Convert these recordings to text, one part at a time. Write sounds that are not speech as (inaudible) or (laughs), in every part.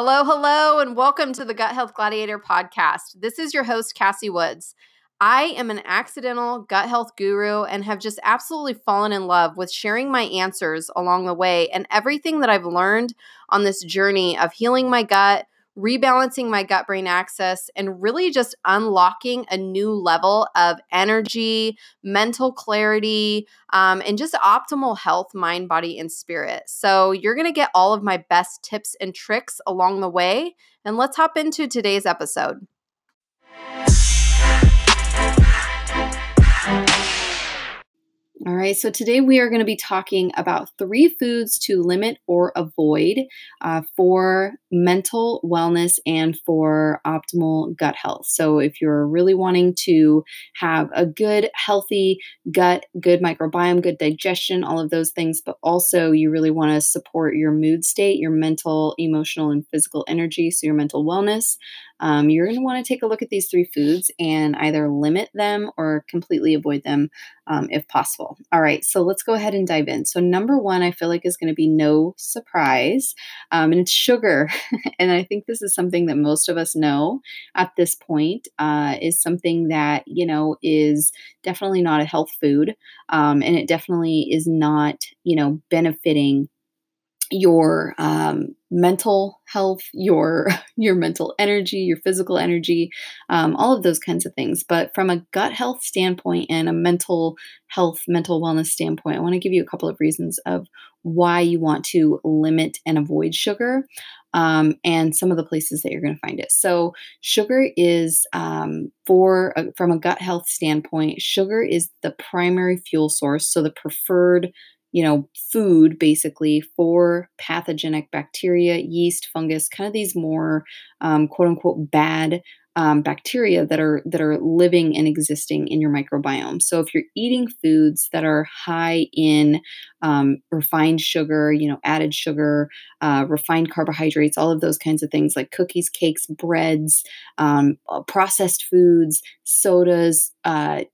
Hello, hello, and welcome to the Gut Health Gladiator podcast. This is your host, Cassie Woods. I am an accidental gut health guru and have just absolutely fallen in love with sharing my answers along the way and everything that I've learned on this journey of healing my gut, rebalancing my gut brain axis, and really just unlocking a new level of energy, mental clarity, um, and just optimal health, mind, body, and spirit. So, you're going to get all of my best tips and tricks along the way. And let's hop into today's episode. All right, so today we are going to be talking about three foods to limit or avoid uh, for mental wellness and for optimal gut health. So, if you're really wanting to have a good, healthy gut, good microbiome, good digestion, all of those things, but also you really want to support your mood state, your mental, emotional, and physical energy, so your mental wellness, um, you're going to want to take a look at these three foods and either limit them or completely avoid them um, if possible. All right, so let's go ahead and dive in. So, number one, I feel like is going to be no surprise, um, and it's sugar. (laughs) and I think this is something that most of us know at this point, uh, is something that, you know, is definitely not a health food. Um, and it definitely is not, you know, benefiting your um, mental health, your (laughs) your mental energy, your physical energy, um, all of those kinds of things. But from a gut health standpoint and a mental health, mental wellness standpoint, I want to give you a couple of reasons of why you want to limit and avoid sugar. Um, and some of the places that you're going to find it. So, sugar is um, for a, from a gut health standpoint, sugar is the primary fuel source, so the preferred you know, food basically for pathogenic bacteria, yeast, fungus, kind of these more um, quote unquote bad um, bacteria that are that are living and existing in your microbiome. So if you're eating foods that are high in um, refined sugar, you know, added sugar, uh, refined carbohydrates, all of those kinds of things like cookies, cakes, breads, um, uh, processed foods, sodas, uh,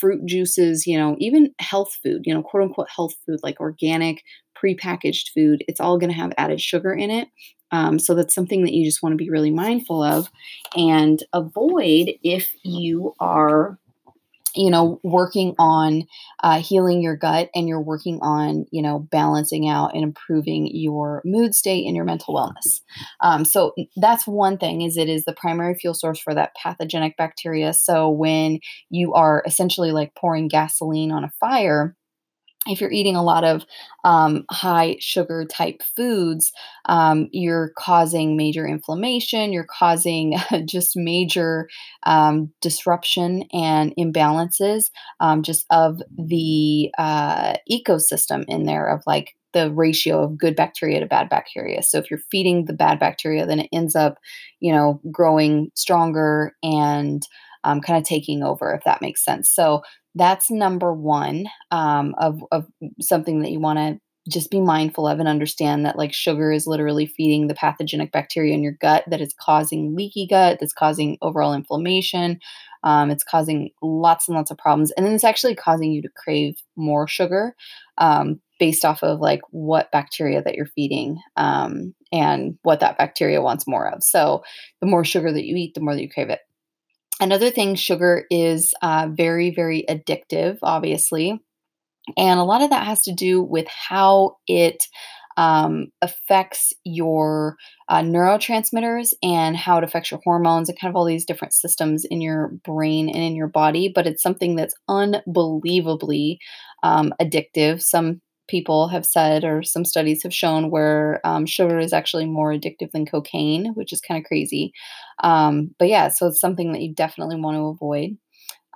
fruit juices, you know, even health food, you know, quote unquote health food like organic, prepackaged food, it's all going to have added sugar in it. Um, so that's something that you just want to be really mindful of and avoid if you are you know working on uh, healing your gut and you're working on you know balancing out and improving your mood state and your mental wellness. Um, so that's one thing is it is the primary fuel source for that pathogenic bacteria. So when you are essentially like pouring gasoline on a fire if you're eating a lot of um, high sugar type foods, um, you're causing major inflammation, you're causing (laughs) just major um, disruption and imbalances um, just of the uh, ecosystem in there of like the ratio of good bacteria to bad bacteria. So if you're feeding the bad bacteria, then it ends up, you know, growing stronger and um, kind of taking over, if that makes sense. So that's number one um, of, of something that you want to just be mindful of and understand that like sugar is literally feeding the pathogenic bacteria in your gut that is causing leaky gut that's causing overall inflammation um, it's causing lots and lots of problems and then it's actually causing you to crave more sugar um, based off of like what bacteria that you're feeding um, and what that bacteria wants more of. So the more sugar that you eat the more that you crave it Another thing, sugar is uh, very, very addictive, obviously. And a lot of that has to do with how it um, affects your uh, neurotransmitters and how it affects your hormones and kind of all these different systems in your brain and in your body. But it's something that's unbelievably um, addictive. Some people have said, or some studies have shown, where um, sugar is actually more addictive than cocaine, which is kind of crazy. Um, but yeah, so it's something that you definitely want to avoid.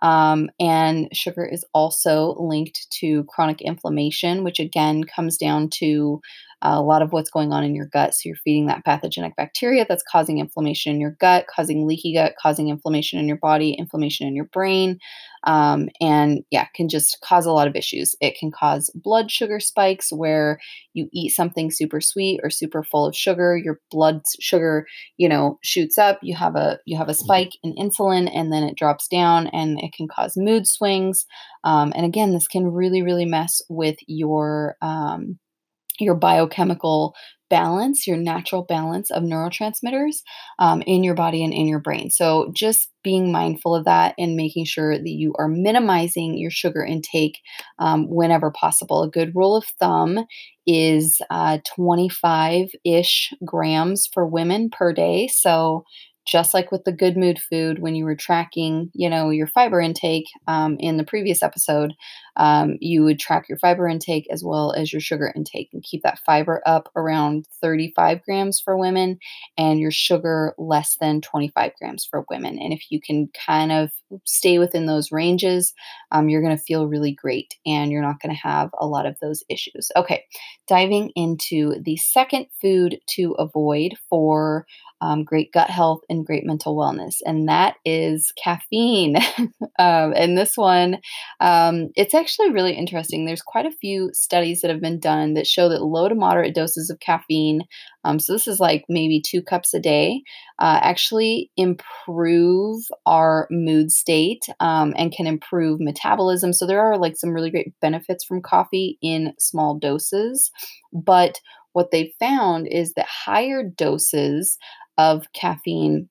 Um, and sugar is also linked to chronic inflammation, which again comes down to a lot of what's going on in your gut. So you're feeding that pathogenic bacteria that's causing inflammation in your gut, causing leaky gut, causing inflammation in your body, inflammation in your brain. Um, and yeah, can just cause a lot of issues. It can cause blood sugar spikes where you eat something super sweet or super full of sugar, your blood sugar, you know, shoots up. You have a you have a spike in insulin, and then it drops down, and it can cause mood swings. Um, and again, this can really really mess with your um, your biochemical balance, your natural balance of neurotransmitters um, in your body and in your brain. So, just being mindful of that and making sure that you are minimizing your sugar intake um, whenever possible. A good rule of thumb is 25 uh, ish grams for women per day. So, just like with the good mood food when you were tracking you know your fiber intake um, in the previous episode um, you would track your fiber intake as well as your sugar intake and keep that fiber up around 35 grams for women and your sugar less than 25 grams for women. And if you can kind of stay within those ranges um, you're going to feel really great and you're not going to have a lot of those issues. Okay diving into the second food to avoid for um, great gut health and great mental wellness, and that is caffeine. (laughs) um, and this one, um, it's actually really interesting. There's quite a few studies that have been done that show that low to moderate doses of caffeine, um, so this is like maybe two cups a day, uh, actually improve our mood state um, and can improve metabolism. So there are like some really great benefits from coffee in small doses, but what they found is that higher doses of caffeine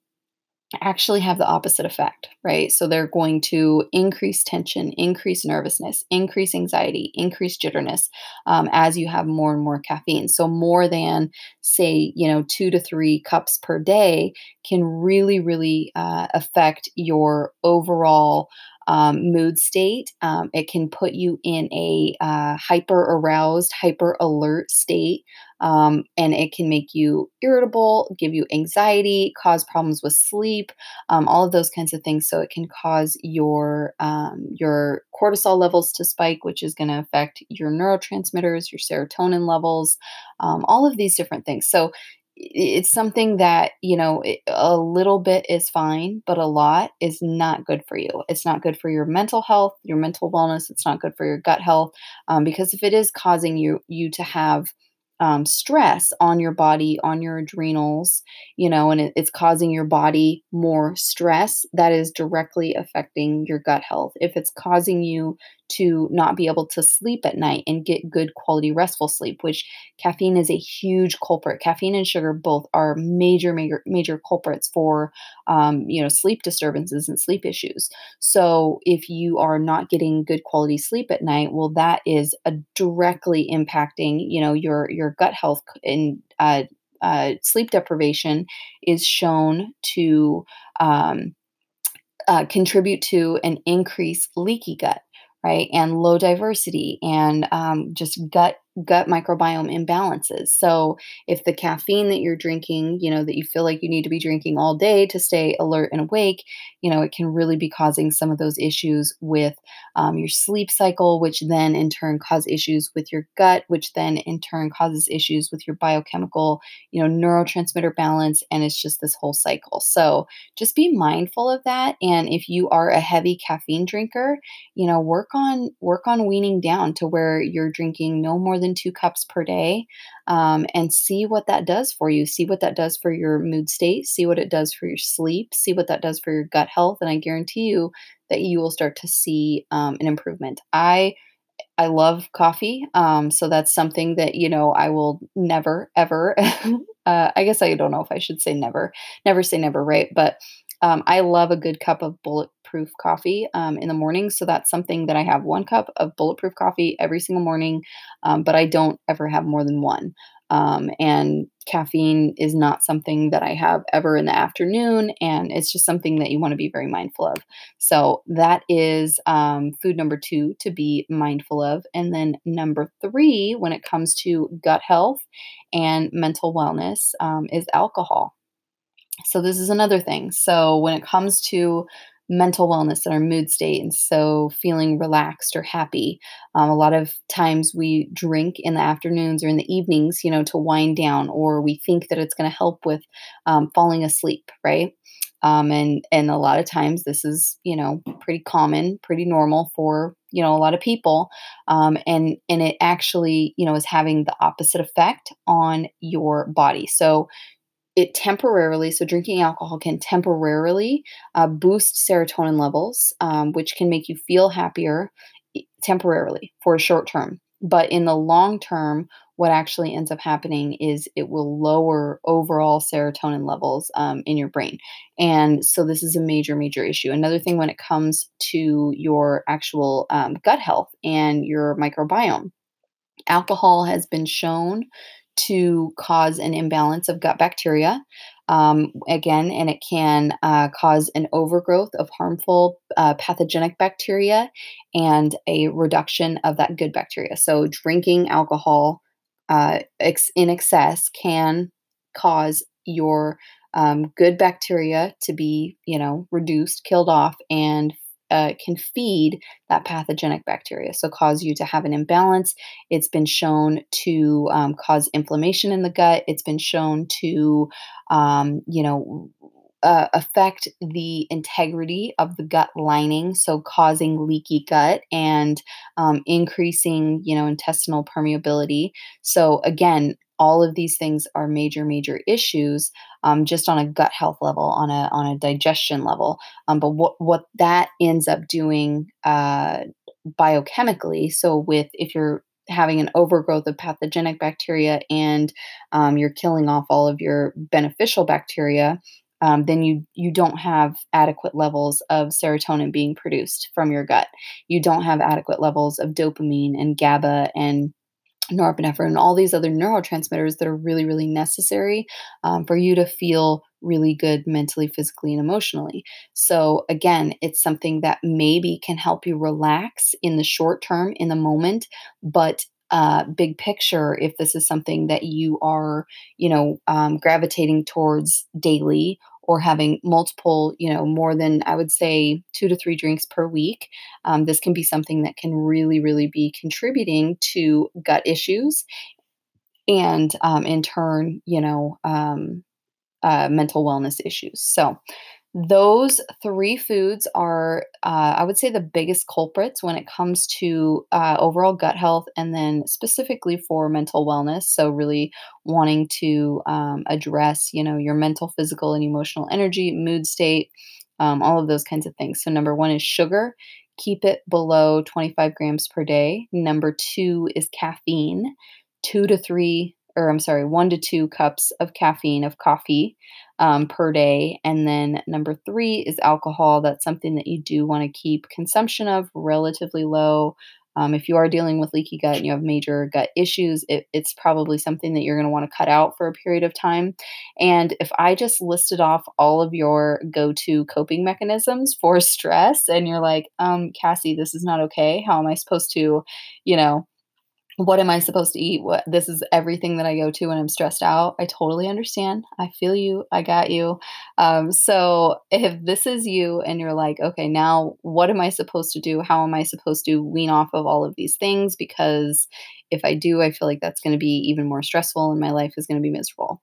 actually have the opposite effect, right? So they're going to increase tension, increase nervousness, increase anxiety, increase jitterness um, as you have more and more caffeine. So more than, say, you know, two to three cups per day can really, really uh, affect your overall um, mood state. Um, it can put you in a uh, hyper aroused, hyper alert state um, and it can make you irritable, give you anxiety, cause problems with sleep, um, all of those kinds of things. So it can cause your um, your cortisol levels to spike, which is going to affect your neurotransmitters, your serotonin levels, um, all of these different things. So it's something that you know a little bit is fine but a lot is not good for you. It's not good for your mental health your mental wellness it's not good for your gut health um, because if it is causing you you to have um, stress on your body, on your adrenals, you know, and it, it's causing your body more stress that is directly affecting your gut health. If it's causing you to not be able to sleep at night and get good quality restful sleep, which caffeine is a huge culprit. Caffeine and sugar both are major, major, major culprits for, um, you know, sleep disturbances and sleep issues. So if you are not getting good quality sleep at night, well, that is directly impacting, you know, your your gut health and uh, uh, sleep deprivation is shown to um, uh, contribute to an increased leaky gut right? And low diversity and um, just gut gut microbiome imbalances. So if the caffeine that you're drinking, you know, that you feel like you need to be drinking all day to stay alert and awake, you know, it can really be causing some of those issues with um, your sleep cycle, which then in turn cause issues with your gut, which then in turn causes issues with your biochemical, you know, neurotransmitter balance. And it's just this whole cycle. So just be mindful of that. And if you are a heavy caffeine drinker, you know, work on work on weaning down to where you're drinking no more than two cups per day um, and see what that does for you. See what that does for your mood state. See what it does for your sleep. See what that does for your gut health. And I guarantee you that you will start to see um, an improvement. I I love coffee. Um, so that's something that, you know, I will never, ever, (laughs) uh, I guess I don't know if I should say never, never say never, right? But um, I love a good cup of bulletproof coffee um, in the morning. So that's something that I have one cup of bulletproof coffee every single morning, um, but I don't ever have more than one. Um, and caffeine is not something that I have ever in the afternoon, and it's just something that you want to be very mindful of. So, that is um, food number two to be mindful of. And then number three, when it comes to gut health and mental wellness, um, is alcohol. So, this is another thing. So, when it comes to mental wellness and our mood state and so feeling relaxed or happy. Um, a lot of times we drink in the afternoons or in the evenings you know to wind down or we think that it's going to help with um, falling asleep right? Um, and and a lot of times this is you know pretty common pretty normal for you know a lot of people. Um, and and it actually you know is having the opposite effect on your body. So it temporarily, so drinking alcohol can temporarily uh, boost serotonin levels, um, which can make you feel happier temporarily for a short term. But in the long term, what actually ends up happening is it will lower overall serotonin levels um, in your brain. And so this is a major, major issue. Another thing when it comes to your actual um, gut health and your microbiome, alcohol has been shown to cause an imbalance of gut bacteria. Um, again, and it can uh, cause an overgrowth of harmful uh, pathogenic bacteria and a reduction of that good bacteria. So, drinking alcohol uh, ex- in excess can cause your um, good bacteria to be, you know, reduced, killed off, and uh, can feed that pathogenic bacteria, so cause you to have an imbalance. It's been shown to um, cause inflammation in the gut. It's been shown to, um, you know, uh, affect the integrity of the gut lining, so causing leaky gut and um, increasing, you know, intestinal permeability. So again, all of these things are major, major issues um, just on a gut health level, on a on a digestion level. Um, but what what that ends up doing uh, biochemically, so with if you're having an overgrowth of pathogenic bacteria and um, you're killing off all of your beneficial bacteria, um, then you you don't have adequate levels of serotonin being produced from your gut. You don't have adequate levels of dopamine and GABA and norepinephrine and all these other neurotransmitters that are really, really necessary um, for you to feel really good mentally, physically, and emotionally. So, again, it's something that maybe can help you relax in the short term, in the moment, but uh, big picture, if this is something that you are, you know, um, gravitating towards daily or having multiple, you know, more than I would say two to three drinks per week, um, this can be something that can really, really be contributing to gut issues and um, in turn, you know, um, uh, mental wellness issues. So, those three foods are, uh, I would say, the biggest culprits when it comes to uh, overall gut health and then specifically for mental wellness. So, really wanting to um, address, you know, your mental, physical, and emotional energy, mood state, um, all of those kinds of things. So, number one is sugar. Keep it below 25 grams per day. Number two is caffeine, two to three or I'm sorry, one to two cups of caffeine of coffee um, per day. And then number three is alcohol. That's something that you do want to keep consumption of relatively low. Um, if you are dealing with leaky gut and you have major gut issues, it, it's probably something that you're going to want to cut out for a period of time. And if I just listed off all of your go to coping mechanisms for (laughs) stress, and you're like, um, Cassie, this is not okay. How am I supposed to, you know, what am I supposed to eat? What this is everything that I go to when I'm stressed out. I totally understand. I feel you. I got you. Um, so if this is you and you're like, okay, now what am I supposed to do? How am I supposed to wean off of all of these things? Because if I do, I feel like that's going to be even more stressful and my life is going to be miserable.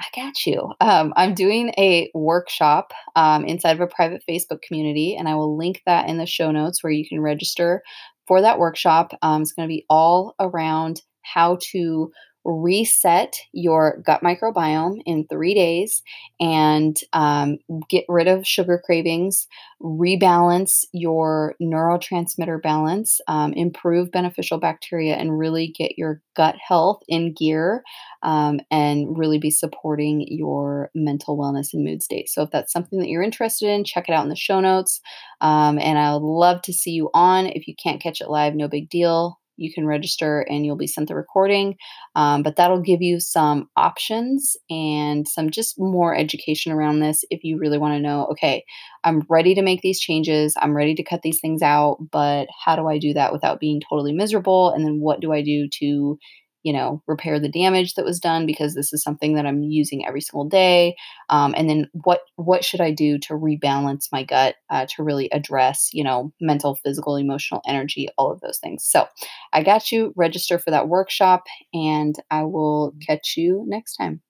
I got you. Um, I'm doing a workshop um, inside of a private Facebook community, and I will link that in the show notes where you can register for that workshop. Um, it's going to be all around how to reset your gut microbiome in three days and um, get rid of sugar cravings, rebalance your neurotransmitter balance, um, improve beneficial bacteria, and really get your gut health in gear um, and really be supporting your mental wellness and mood state. So, if that's something that you're interested in, check it out in the show notes. Um, and I would love to see you on. If you can't catch it live, no big deal you can register and you'll be sent the recording. Um, but that'll give you some options and some just more education around this if you really want to know okay, I'm ready to make these changes, I'm ready to cut these things out, but how do I do that without being totally miserable? And then what do I do to you know repair the damage that was done because this is something that i'm using every single day um, and then what what should i do to rebalance my gut uh, to really address you know mental physical emotional energy all of those things. So i got you register for that workshop and i will catch you next time